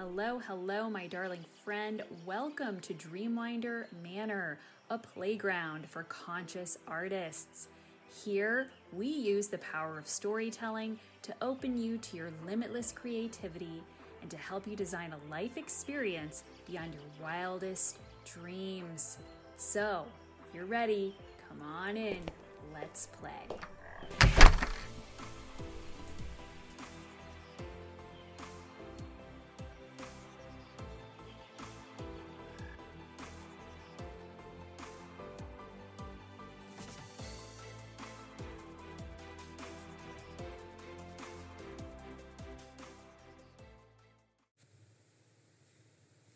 Hello, hello, my darling friend. Welcome to Dreamwinder Manor, a playground for conscious artists. Here, we use the power of storytelling to open you to your limitless creativity and to help you design a life experience beyond your wildest dreams. So, if you're ready, come on in. Let's play.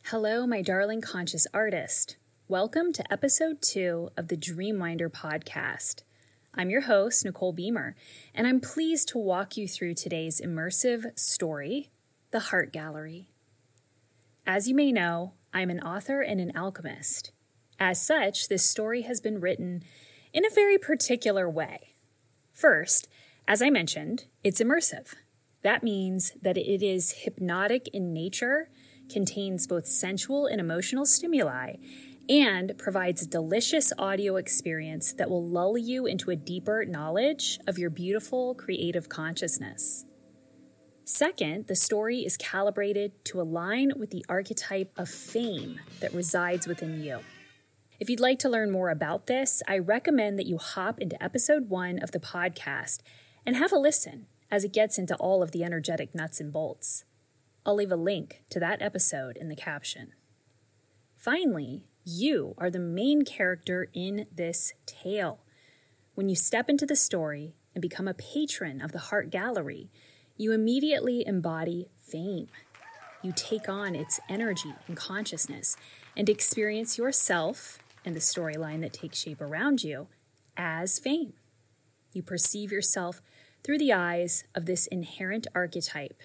Hello, my darling conscious artist. Welcome to episode two of the Dreamwinder podcast. I'm your host, Nicole Beamer, and I'm pleased to walk you through today's immersive story, The Heart Gallery. As you may know, I'm an author and an alchemist. As such, this story has been written in a very particular way. First, as I mentioned, it's immersive. That means that it is hypnotic in nature contains both sensual and emotional stimuli, and provides a delicious audio experience that will lull you into a deeper knowledge of your beautiful creative consciousness. Second, the story is calibrated to align with the archetype of fame that resides within you. If you'd like to learn more about this, I recommend that you hop into episode one of the podcast and have a listen as it gets into all of the energetic nuts and bolts. I'll leave a link to that episode in the caption. Finally, you are the main character in this tale. When you step into the story and become a patron of the Heart Gallery, you immediately embody fame. You take on its energy and consciousness and experience yourself and the storyline that takes shape around you as fame. You perceive yourself through the eyes of this inherent archetype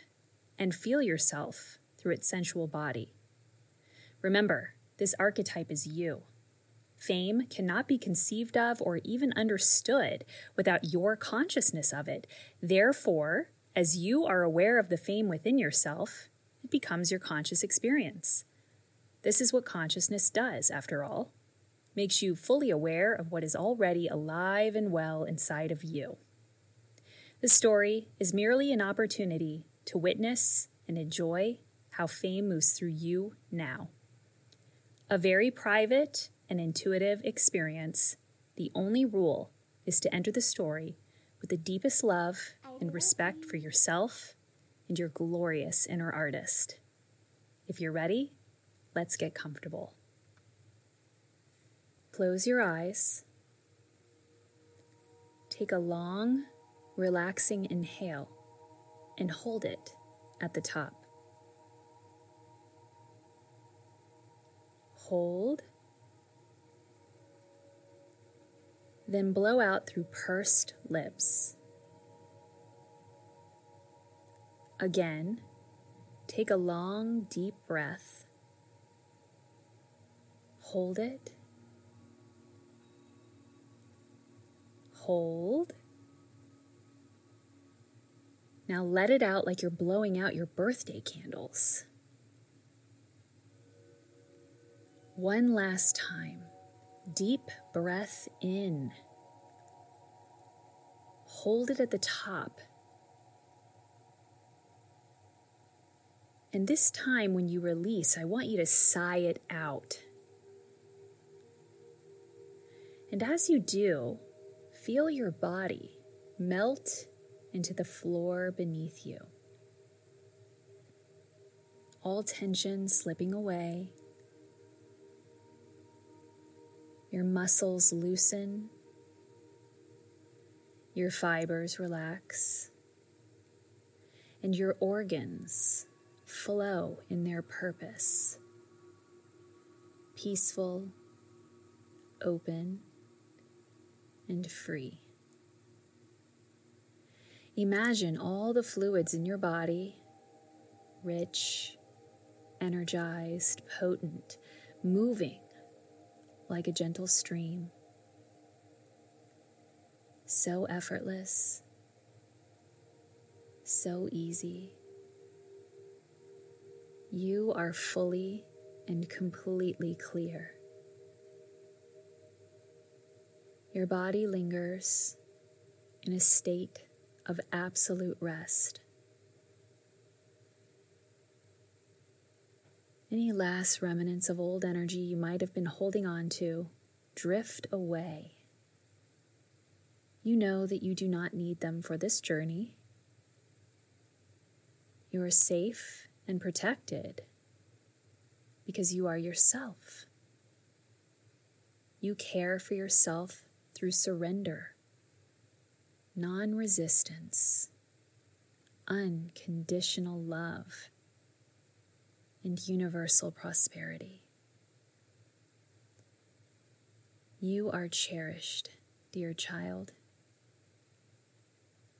and feel yourself through its sensual body. Remember, this archetype is you. Fame cannot be conceived of or even understood without your consciousness of it. Therefore, as you are aware of the fame within yourself, it becomes your conscious experience. This is what consciousness does, after all. Makes you fully aware of what is already alive and well inside of you. The story is merely an opportunity to witness and enjoy how fame moves through you now. A very private and intuitive experience. The only rule is to enter the story with the deepest love and respect for yourself and your glorious inner artist. If you're ready, let's get comfortable. Close your eyes. Take a long, relaxing inhale and hold it at the top. Hold. Then blow out through pursed lips. Again, take a long, deep breath. Hold it. Hold. Now let it out like you're blowing out your birthday candles. One last time. Deep breath in. Hold it at the top. And this time, when you release, I want you to sigh it out. And as you do, feel your body melt into the floor beneath you. All tension slipping away. Your muscles loosen. Your fibers relax. And your organs flow in their purpose. Peaceful, open, and free. Imagine all the fluids in your body rich, energized, potent, moving like a gentle stream. So effortless, so easy. you are fully and completely clear. Your body lingers in a state of absolute rest. Any last remnants of old energy you might have been holding on to drift away. You know that you do not need them for this journey. You are safe and protected because you are yourself. You care for yourself through surrender, non resistance, unconditional love, and universal prosperity. You are cherished, dear child,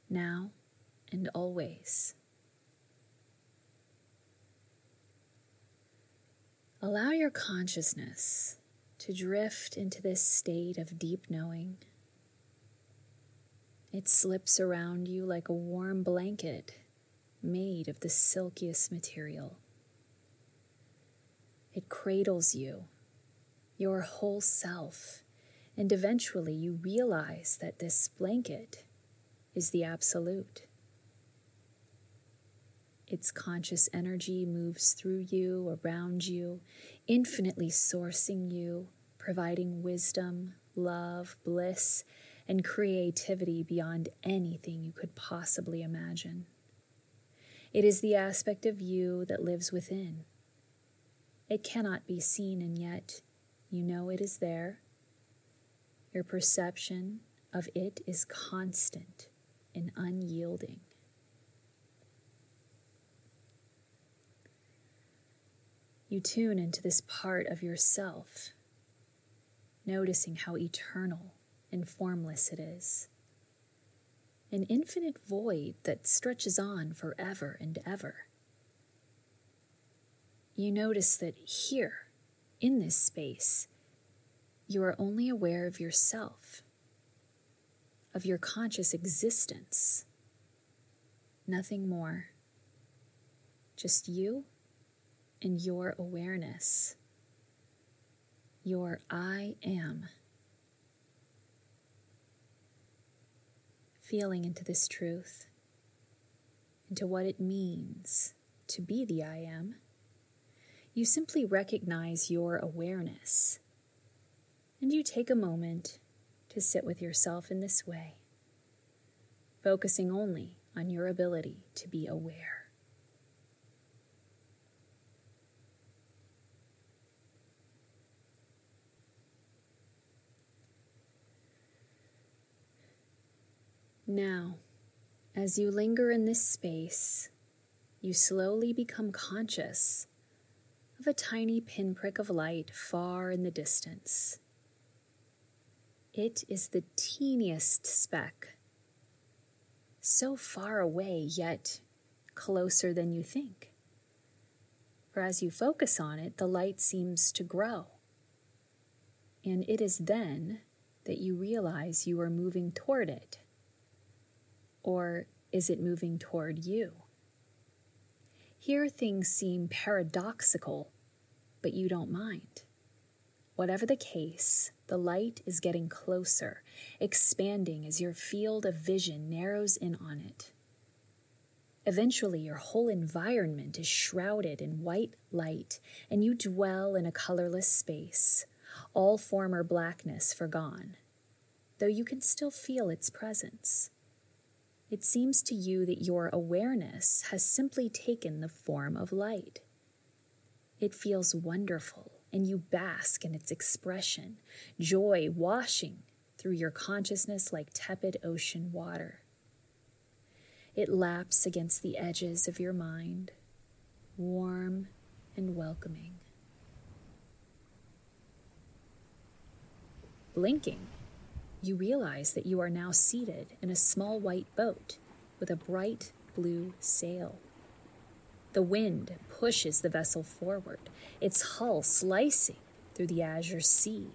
now and always. Allow your consciousness to drift into this state of deep knowing. It slips around you like a warm blanket made of the silkiest material. It cradles you, your whole self, and eventually you realize that this blanket is the absolute. Its conscious energy moves through you, around you, infinitely sourcing you, providing wisdom, love, bliss, and creativity beyond anything you could possibly imagine. It is the aspect of you that lives within. It cannot be seen, and yet you know it is there. Your perception of it is constant and unyielding. You tune into this part of yourself, noticing how eternal and formless it is. An infinite void that stretches on forever and ever. You notice that here, in this space, you are only aware of yourself, of your conscious existence, nothing more. Just you and your awareness, your I am. Feeling into this truth, into what it means to be the I am, you simply recognize your awareness and you take a moment to sit with yourself in this way, focusing only on your ability to be aware. Now, as you linger in this space, you slowly become conscious of a tiny pinprick of light far in the distance. It is the teeniest speck, so far away, yet closer than you think. For as you focus on it, the light seems to grow. And it is then that you realize you are moving toward it or is it moving toward you? Here things seem paradoxical, but you don't mind. Whatever the case, the light is getting closer, expanding as your field of vision narrows in on it. Eventually, your whole environment is shrouded in white light, and you dwell in a colorless space, all former blackness forgone, though you can still feel its presence it seems to you that your awareness has simply taken the form of light. It feels wonderful, and you bask in its expression, joy washing through your consciousness like tepid ocean water. It laps against the edges of your mind, warm and welcoming. Blinking you realize that you are now seated in a small white boat with a bright blue sail. The wind pushes the vessel forward, its hull slicing through the azure sea,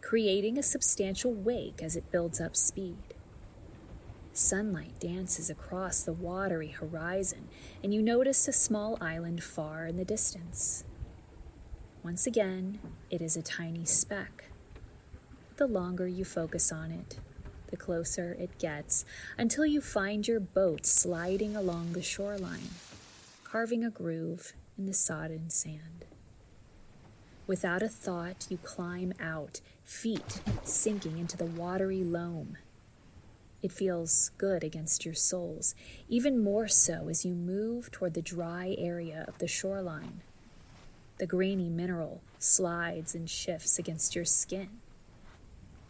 creating a substantial wake as it builds up speed. Sunlight dances across the watery horizon, and you notice a small island far in the distance. Once again, it is a tiny speck. The longer you focus on it, the closer it gets until you find your boat sliding along the shoreline, carving a groove in the sodden sand. Without a thought, you climb out, feet sinking into the watery loam. It feels good against your soles, even more so as you move toward the dry area of the shoreline. The grainy mineral slides and shifts against your skin,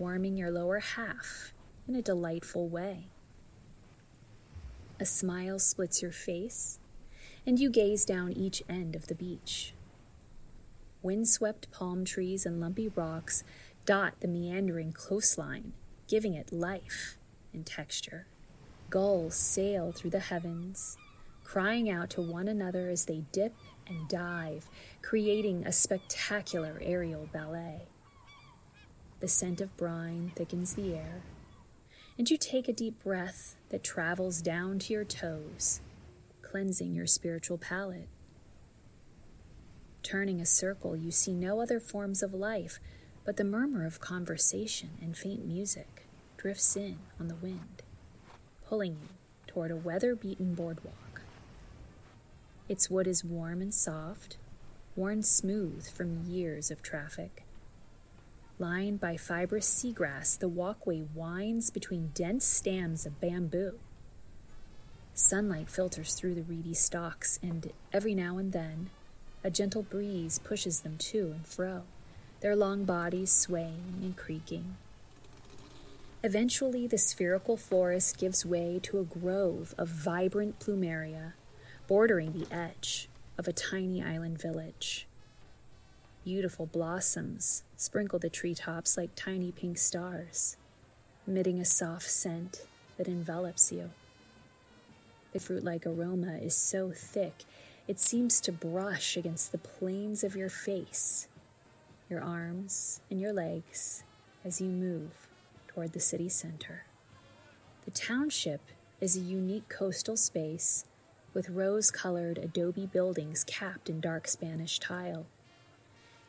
warming your lower half in a delightful way. A smile splits your face, and you gaze down each end of the beach. Windswept palm trees and lumpy rocks dot the meandering coastline, giving it life and texture. Gulls sail through the heavens, crying out to one another as they dip and dive, creating a spectacular aerial ballet. The scent of brine thickens the air, and you take a deep breath that travels down to your toes, cleansing your spiritual palate. Turning a circle, you see no other forms of life but the murmur of conversation and faint music drifts in on the wind, pulling you toward a weather beaten boardwalk. Its wood is warm and soft, worn smooth from years of traffic. Lined by fibrous seagrass, the walkway winds between dense stems of bamboo. Sunlight filters through the reedy stalks, and every now and then, a gentle breeze pushes them to and fro, their long bodies swaying and creaking Eventually, the spherical forest gives way to a grove of vibrant plumeria, bordering the edge of a tiny island village. Beautiful blossoms sprinkle the treetops like tiny pink stars, emitting a soft scent that envelops you. The fruit like aroma is so thick it seems to brush against the planes of your face, your arms, and your legs as you move toward the city center. The township is a unique coastal space with rose colored adobe buildings capped in dark Spanish tile.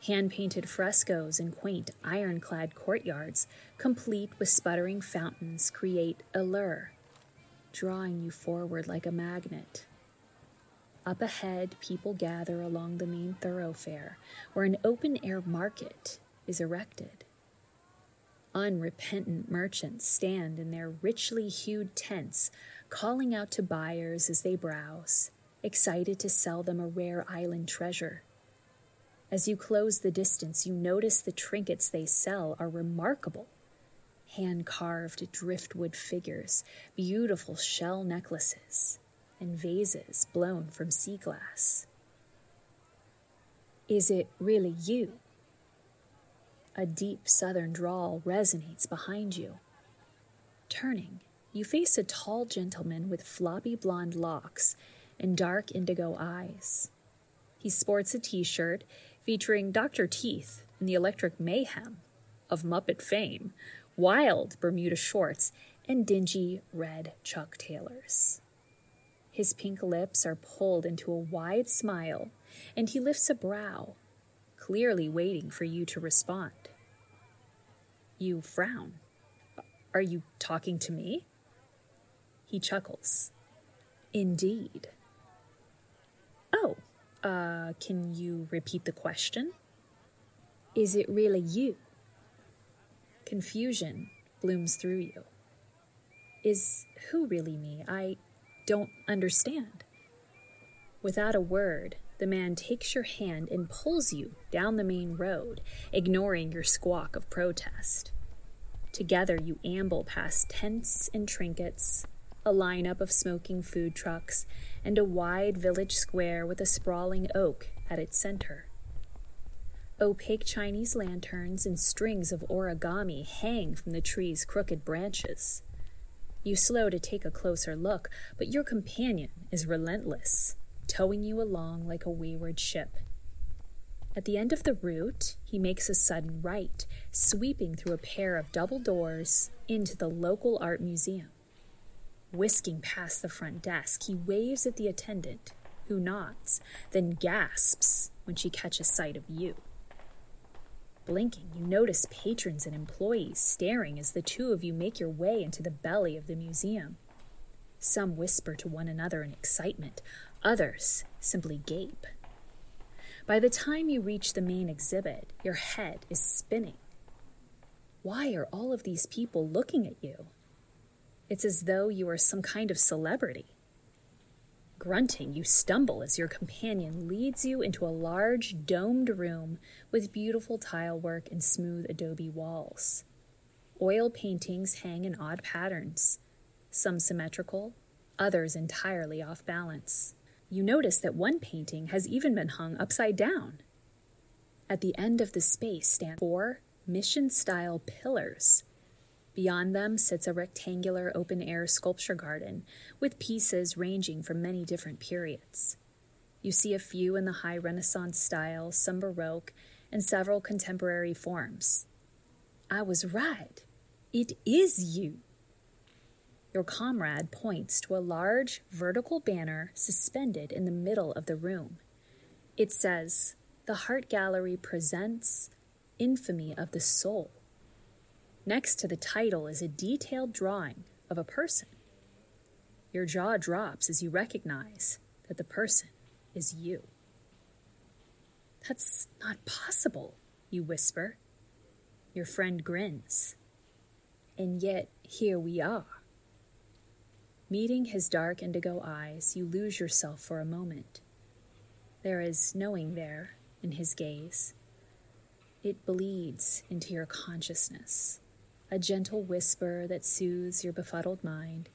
Hand painted frescoes and quaint ironclad courtyards, complete with sputtering fountains, create a lure, drawing you forward like a magnet. Up ahead, people gather along the main thoroughfare, where an open air market is erected. Unrepentant merchants stand in their richly hued tents, calling out to buyers as they browse, excited to sell them a rare island treasure. As you close the distance, you notice the trinkets they sell are remarkable hand carved driftwood figures, beautiful shell necklaces, and vases blown from sea glass. Is it really you? A deep southern drawl resonates behind you. Turning, you face a tall gentleman with floppy blonde locks and dark indigo eyes. He sports a t shirt featuring Dr. Teeth and the Electric Mayhem of Muppet fame, wild Bermuda shorts, and dingy red Chuck Taylors. His pink lips are pulled into a wide smile, and he lifts a brow clearly waiting for you to respond. You frown. Are you talking to me? He chuckles. Indeed. Oh, uh, can you repeat the question? Is it really you? Confusion blooms through you. Is who really me? I don't understand. Without a word, the man takes your hand and pulls you down the main road, ignoring your squawk of protest. Together, you amble past tents and trinkets, a lineup of smoking food trucks, and a wide village square with a sprawling oak at its center. Opaque Chinese lanterns and strings of origami hang from the tree's crooked branches. You slow to take a closer look, but your companion is relentless towing you along like a wayward ship. At the end of the route, he makes a sudden right, sweeping through a pair of double doors into the local art museum. Whisking past the front desk, he waves at the attendant, who nods, then gasps when she catches sight of you. Blinking, you notice patrons and employees staring as the two of you make your way into the belly of the museum. Some whisper to one another in excitement, others simply gape. By the time you reach the main exhibit, your head is spinning. Why are all of these people looking at you? It's as though you are some kind of celebrity. Grunting, you stumble as your companion leads you into a large, domed room with beautiful tile work and smooth adobe walls. Oil paintings hang in odd patterns, some symmetrical, others entirely off balance. You notice that one painting has even been hung upside down. At the end of the space stand four mission style pillars Beyond them sits a rectangular open air sculpture garden with pieces ranging from many different periods. You see a few in the high Renaissance style, some Baroque, and several contemporary forms. I was right. It is you. Your comrade points to a large vertical banner suspended in the middle of the room. It says, The Heart Gallery presents Infamy of the Soul. Next to the title is a detailed drawing of a person. Your jaw drops as you recognize that the person is you. That's not possible, you whisper. Your friend grins. And yet, here we are. Meeting his dark indigo eyes, you lose yourself for a moment. There is knowing there in his gaze. It bleeds into your consciousness a gentle whisper that soothes your befuddled mind,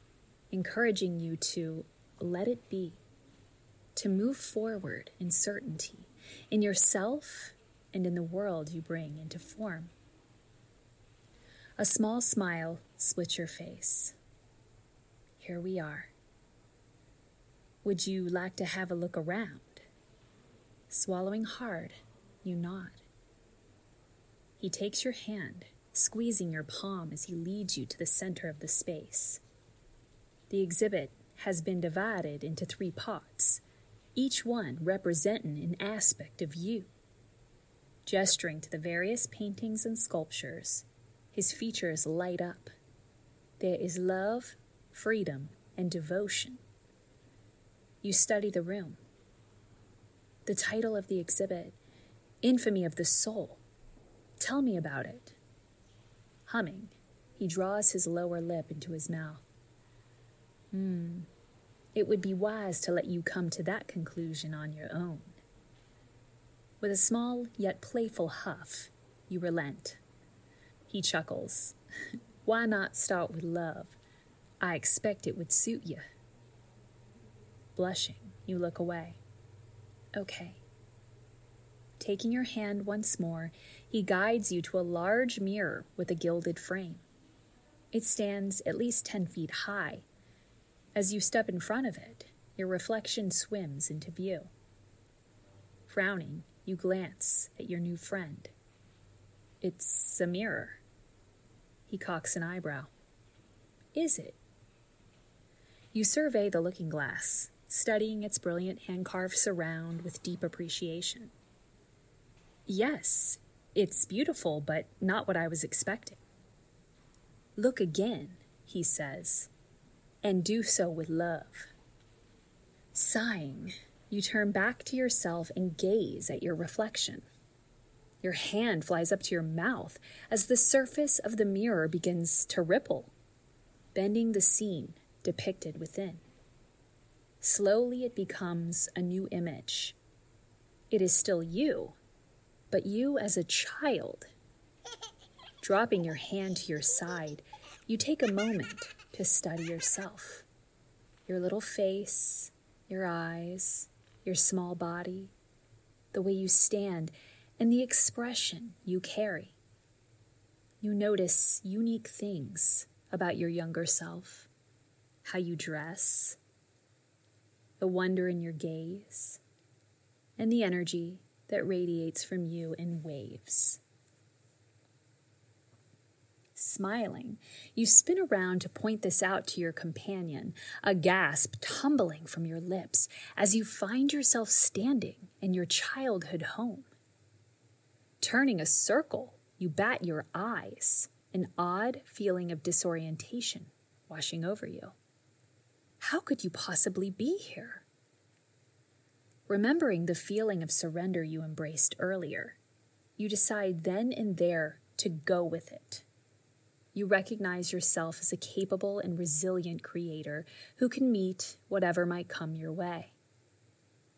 encouraging you to let it be, to move forward in certainty in yourself and in the world you bring into form. A small smile splits your face. Here we are. Would you like to have a look around? Swallowing hard, you nod. He takes your hand squeezing your palm as he leads you to the center of the space. The exhibit has been divided into three parts, each one representing an aspect of you. Gesturing to the various paintings and sculptures, his features light up. There is love, freedom, and devotion. You study the room. The title of the exhibit, Infamy of the Soul. Tell me about it. Humming, he draws his lower lip into his mouth. Hmm, it would be wise to let you come to that conclusion on your own. With a small yet playful huff, you relent. He chuckles. Why not start with love? I expect it would suit you. Blushing, you look away. Okay. Taking your hand once more, he guides you to a large mirror with a gilded frame. It stands at least 10 feet high. As you step in front of it, your reflection swims into view. Frowning, you glance at your new friend. It's a mirror. He cocks an eyebrow. Is it? You survey the looking glass, studying its brilliant hand carved surround with deep appreciation. Yes, it's beautiful, but not what I was expecting. Look again, he says, and do so with love. Sighing, you turn back to yourself and gaze at your reflection. Your hand flies up to your mouth as the surface of the mirror begins to ripple, bending the scene depicted within. Slowly, it becomes a new image. It is still you, but you as a child. Dropping your hand to your side, you take a moment to study yourself. Your little face, your eyes, your small body, the way you stand, and the expression you carry. You notice unique things about your younger self, how you dress, the wonder in your gaze, and the energy that radiates from you in waves. smiling. You spin around to point this out to your companion, a gasp tumbling from your lips as you find yourself standing in your childhood home. Turning a circle, you bat your eyes, an odd feeling of disorientation washing over you. How could you possibly be here? Remembering the feeling of surrender you embraced earlier, you decide then and there to go with it. You recognize yourself as a capable and resilient creator who can meet whatever might come your way.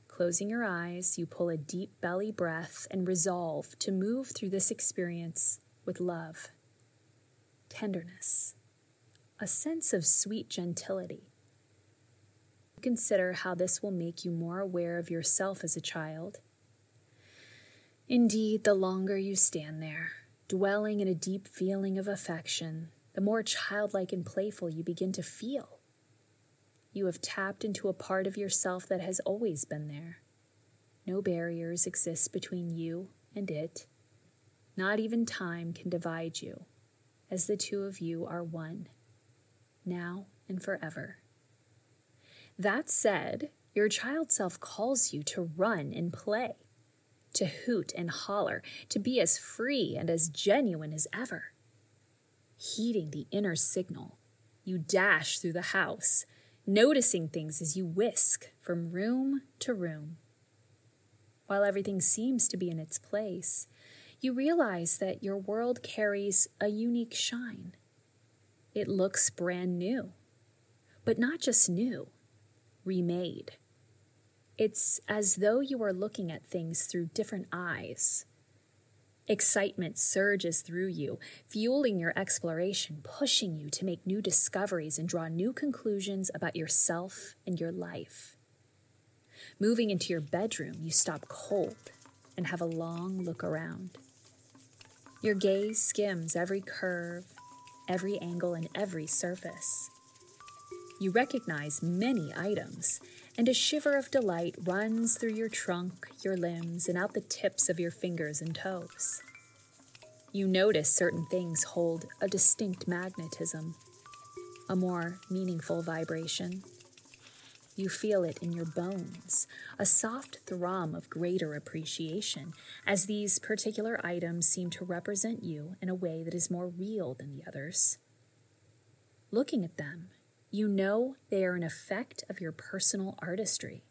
Closing your eyes, you pull a deep belly breath and resolve to move through this experience with love, tenderness, a sense of sweet gentility. Consider how this will make you more aware of yourself as a child Indeed, the longer you stand there, dwelling in a deep feeling of affection, the more childlike and playful you begin to feel. You have tapped into a part of yourself that has always been there. No barriers exist between you and it. Not even time can divide you, as the two of you are one, now and forever. That said, your child self calls you to run and play to hoot and holler, to be as free and as genuine as ever. Heeding the inner signal, you dash through the house, noticing things as you whisk from room to room. While everything seems to be in its place, you realize that your world carries a unique shine. It looks brand new, but not just new, remade. It's as though you are looking at things through different eyes. Excitement surges through you, fueling your exploration, pushing you to make new discoveries and draw new conclusions about yourself and your life. Moving into your bedroom, you stop cold and have a long look around. Your gaze skims every curve, every angle, and every surface. You recognize many items and a shiver of delight runs through your trunk, your limbs, and out the tips of your fingers and toes. You notice certain things hold a distinct magnetism, a more meaningful vibration. You feel it in your bones, a soft thrum of greater appreciation, as these particular items seem to represent you in a way that is more real than the others. Looking at them, you know they are an effect of your personal artistry,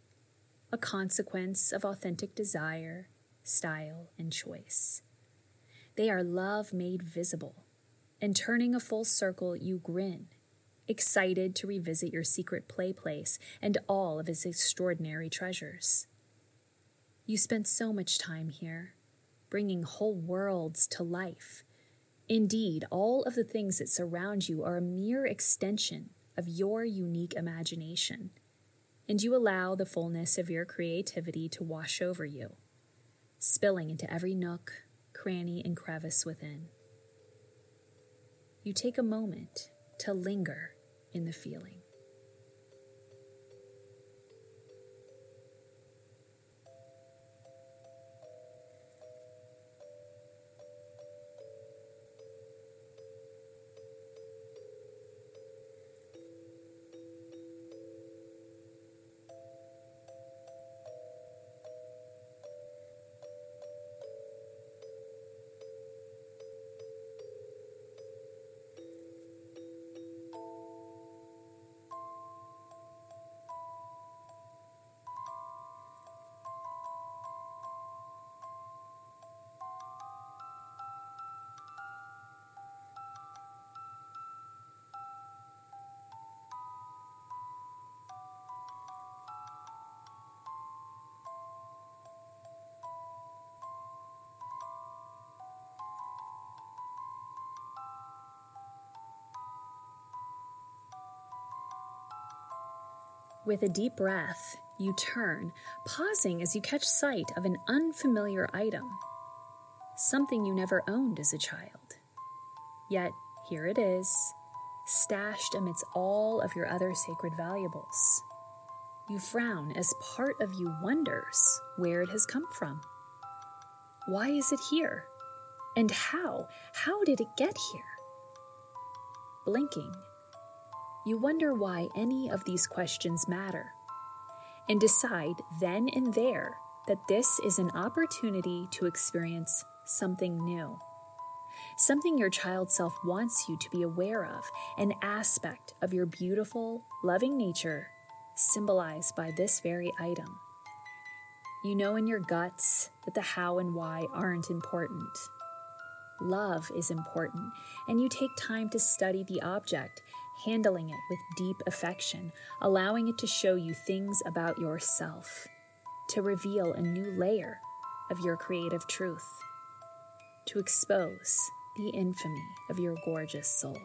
a consequence of authentic desire, style, and choice. They are love made visible, and turning a full circle, you grin, excited to revisit your secret play place and all of its extraordinary treasures. You spent so much time here, bringing whole worlds to life. Indeed, all of the things that surround you are a mere extension of your unique imagination, and you allow the fullness of your creativity to wash over you, spilling into every nook, cranny, and crevice within. You take a moment to linger in the feeling. With a deep breath, you turn, pausing as you catch sight of an unfamiliar item, something you never owned as a child. Yet here it is, stashed amidst all of your other sacred valuables. You frown as part of you wonders where it has come from. Why is it here? And how? How did it get here? blinking. You wonder why any of these questions matter, and decide then and there that this is an opportunity to experience something new. Something your child self wants you to be aware of, an aspect of your beautiful, loving nature symbolized by this very item. You know in your guts that the how and why aren't important. Love is important, and you take time to study the object, handling it with deep affection, allowing it to show you things about yourself, to reveal a new layer of your creative truth, to expose the infamy of your gorgeous soul.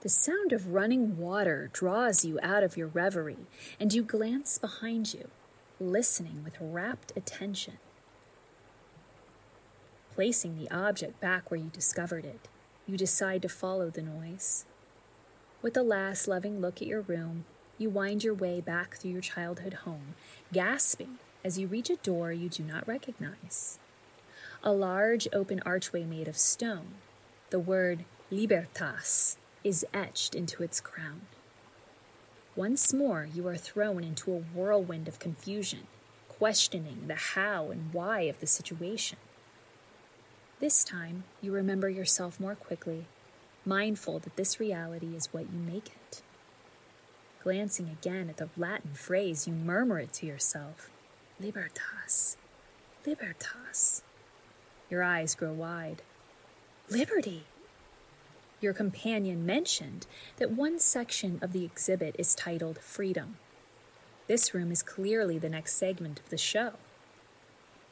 The sound of running water draws you out of your reverie, and you glance behind you, listening with rapt attention. Placing the object back where you discovered it, you decide to follow the noise. With a last loving look at your room, you wind your way back through your childhood home, gasping as you reach a door you do not recognize. A large open archway made of stone, the word Libertas is etched into its crown. Once more, you are thrown into a whirlwind of confusion, questioning the how and why of the situation. This time, you remember yourself more quickly, mindful that this reality is what you make it. Glancing again at the Latin phrase, you murmur it to yourself Libertas, Libertas. Your eyes grow wide. Liberty! Your companion mentioned that one section of the exhibit is titled Freedom. This room is clearly the next segment of the show.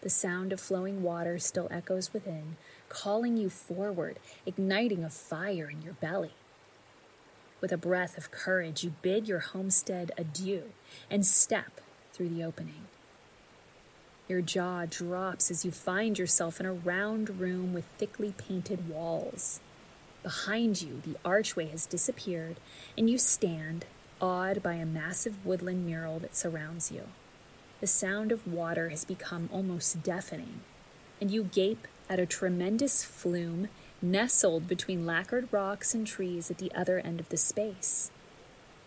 The sound of flowing water still echoes within, calling you forward, igniting a fire in your belly. With a breath of courage, you bid your homestead adieu and step through the opening. Your jaw drops as you find yourself in a round room with thickly painted walls. Behind you, the archway has disappeared, and you stand, awed by a massive woodland mural that surrounds you. The sound of water has become almost deafening, and you gape at a tremendous flume nestled between lacquered rocks and trees at the other end of the space.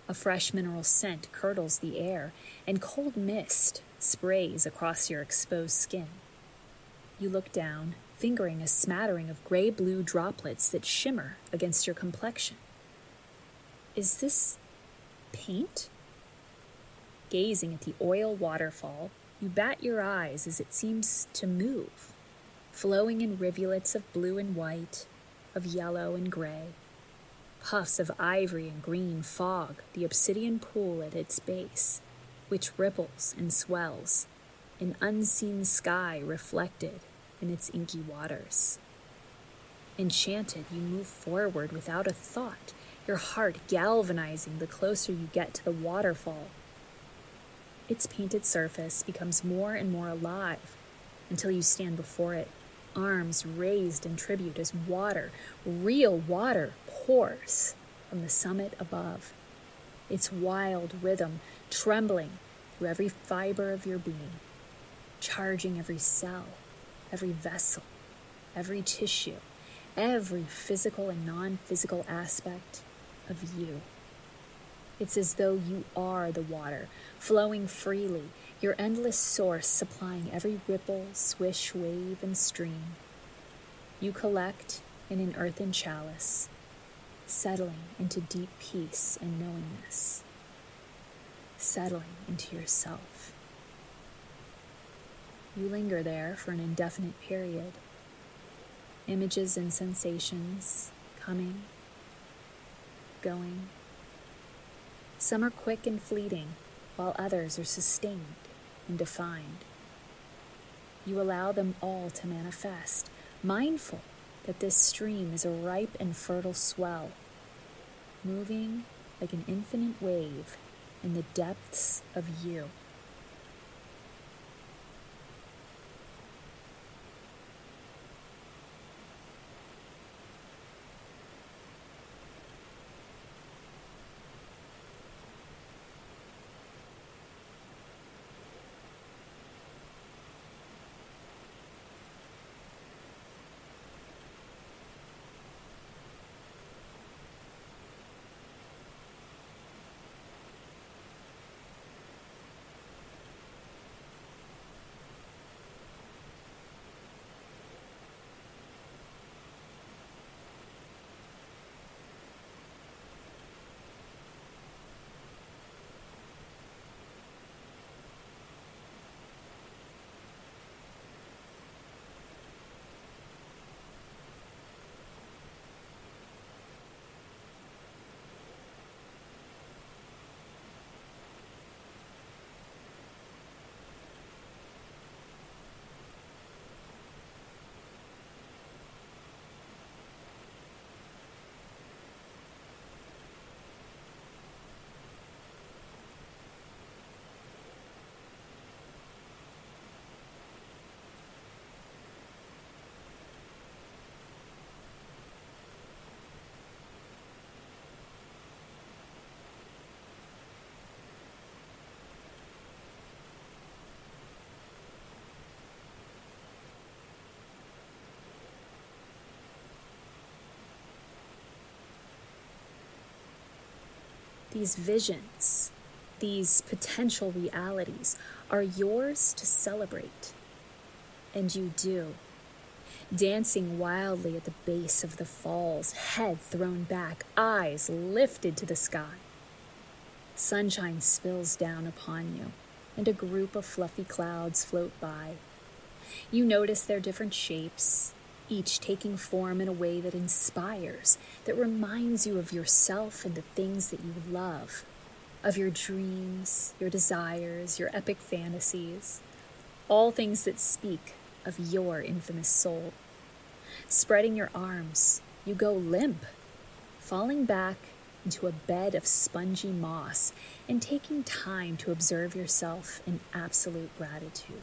A fresh mineral scent curdles the air, and cold mist sprays across your exposed skin. You look down fingering a smattering of gray blue droplets that shimmer against your complexion. Is this paint? Gazing at the oil waterfall, you bat your eyes as it seems to move, flowing in rivulets of blue and white, of yellow and gray. Puffs of ivory and green fog the obsidian pool at its base, which ripples and swells, an unseen sky reflected in its inky waters. Enchanted, you move forward without a thought, your heart galvanizing the closer you get to the waterfall. Its painted surface becomes more and more alive until you stand before it, arms raised in tribute as water, real water, pours from the summit above. Its wild rhythm trembling through every fiber of your being, charging every cell, every vessel, every tissue, every physical and non physical aspect of you. It's as though you are the water, flowing freely, your endless source supplying every ripple, swish, wave, and stream. You collect in an earthen chalice, settling into deep peace and knowingness, settling into yourself. You linger there for an indefinite period, images and sensations coming, going. Some are quick and fleeting, while others are sustained and defined. You allow them all to manifest, mindful that this stream is a ripe and fertile swell, moving like an infinite wave in the depths of you. These visions, these potential realities are yours to celebrate. And you do. Dancing wildly at the base of the falls, head thrown back, eyes lifted to the sky. Sunshine spills down upon you, and a group of fluffy clouds float by. You notice their different shapes, each taking form in a way that inspires, that reminds you of yourself and the things that you love, of your dreams, your desires, your epic fantasies, all things that speak of your infamous soul. Spreading your arms, you go limp, falling back into a bed of spongy moss and taking time to observe yourself in absolute gratitude.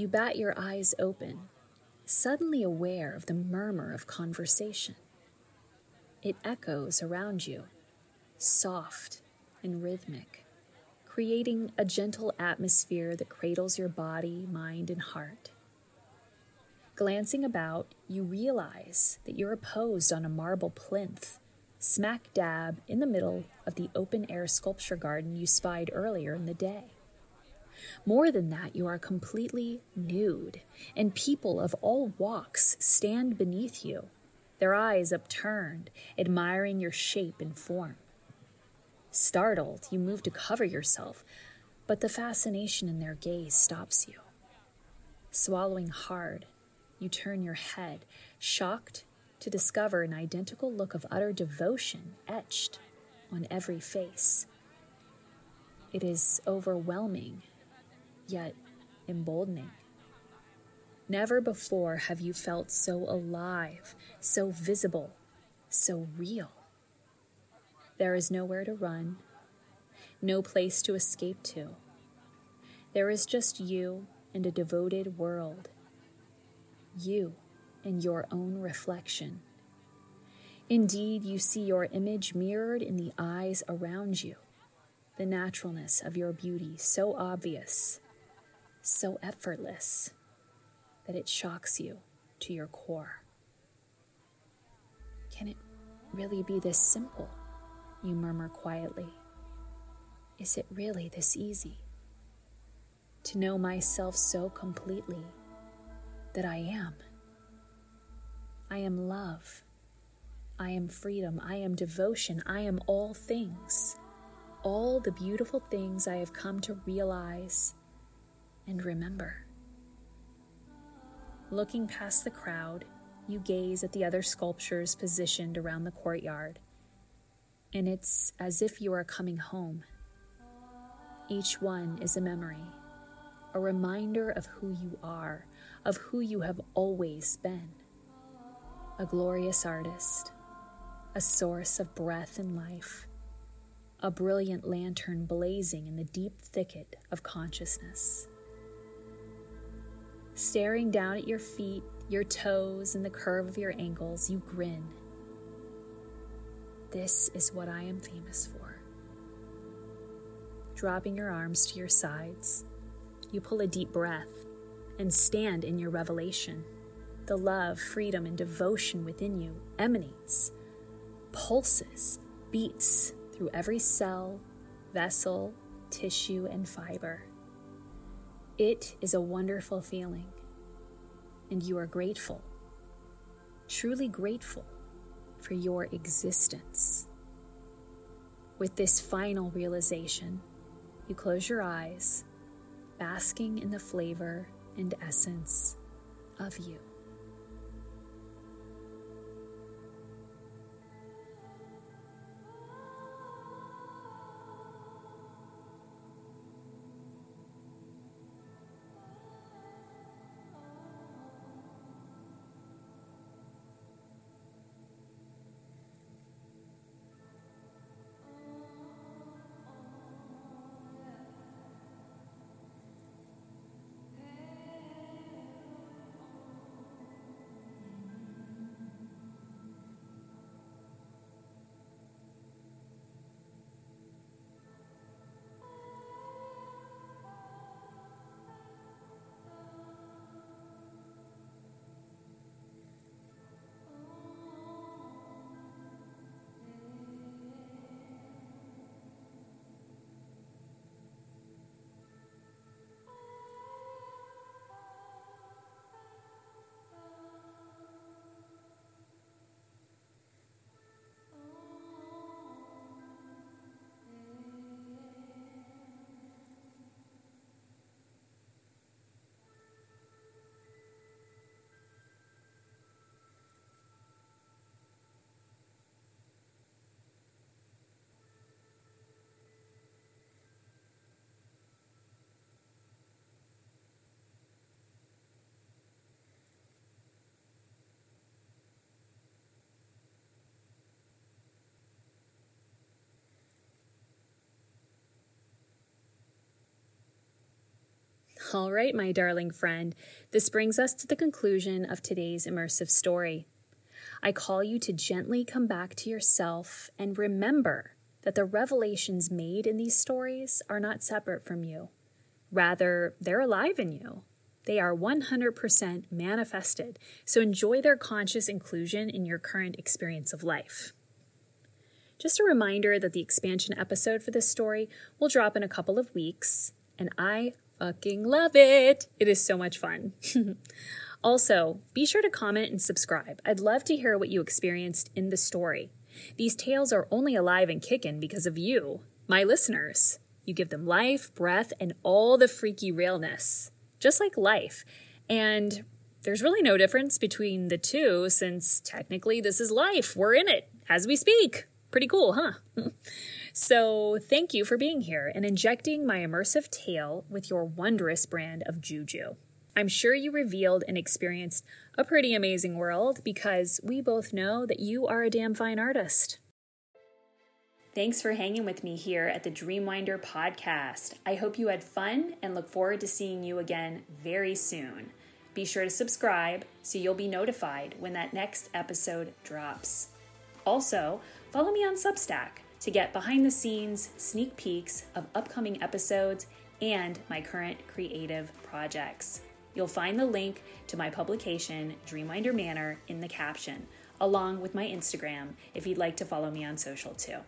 You bat your eyes open, suddenly aware of the murmur of conversation. It echoes around you, soft and rhythmic, creating a gentle atmosphere that cradles your body, mind, and heart. Glancing about, you realize that you're posed on a marble plinth, smack dab in the middle of the open air sculpture garden you spied earlier in the day. More than that, you are completely nude, and people of all walks stand beneath you, their eyes upturned, admiring your shape and form. Startled, you move to cover yourself, but the fascination in their gaze stops you. Swallowing hard, you turn your head, shocked to discover an identical look of utter devotion etched on every face. It is overwhelming yet emboldening. Never before have you felt so alive, so visible, so real. There is nowhere to run, no place to escape to. There is just you and a devoted world. You and your own reflection. Indeed, you see your image mirrored in the eyes around you, the naturalness of your beauty so obvious so effortless that it shocks you to your core. Can it really be this simple? You murmur quietly. Is it really this easy? To know myself so completely that I am. I am love. I am freedom. I am devotion. I am all things. All the beautiful things I have come to realize and remember. Looking past the crowd, you gaze at the other sculptures positioned around the courtyard, and it's as if you are coming home. Each one is a memory, a reminder of who you are, of who you have always been. A glorious artist, a source of breath and life, a brilliant lantern blazing in the deep thicket of consciousness Staring down at your feet, your toes, and the curve of your ankles, you grin. This is what I am famous for. Dropping your arms to your sides, you pull a deep breath and stand in your revelation. The love, freedom, and devotion within you emanates, pulses, beats through every cell, vessel, tissue, and fiber. It is a wonderful feeling, and you are grateful, truly grateful for your existence. With this final realization, you close your eyes, basking in the flavor and essence of you. All right, my darling friend, this brings us to the conclusion of today's immersive story. I call you to gently come back to yourself and remember that the revelations made in these stories are not separate from you. Rather, they're alive in you. They are 100% manifested, so enjoy their conscious inclusion in your current experience of life. Just a reminder that the expansion episode for this story will drop in a couple of weeks, and I fucking love it. It is so much fun. also, be sure to comment and subscribe. I'd love to hear what you experienced in the story. These tales are only alive and kicking because of you, my listeners. You give them life, breath, and all the freaky realness, just like life. And there's really no difference between the two since technically this is life. We're in it as we speak. Pretty cool, huh? So, thank you for being here and injecting my immersive tale with your wondrous brand of juju. I'm sure you revealed and experienced a pretty amazing world because we both know that you are a damn fine artist. Thanks for hanging with me here at the Dreamwinder podcast. I hope you had fun and look forward to seeing you again very soon. Be sure to subscribe so you'll be notified when that next episode drops. Also, follow me on Substack to get behind the scenes sneak peeks of upcoming episodes and my current creative projects. You'll find the link to my publication, Dreamwinder Manor, in the caption, along with my Instagram if you'd like to follow me on social too.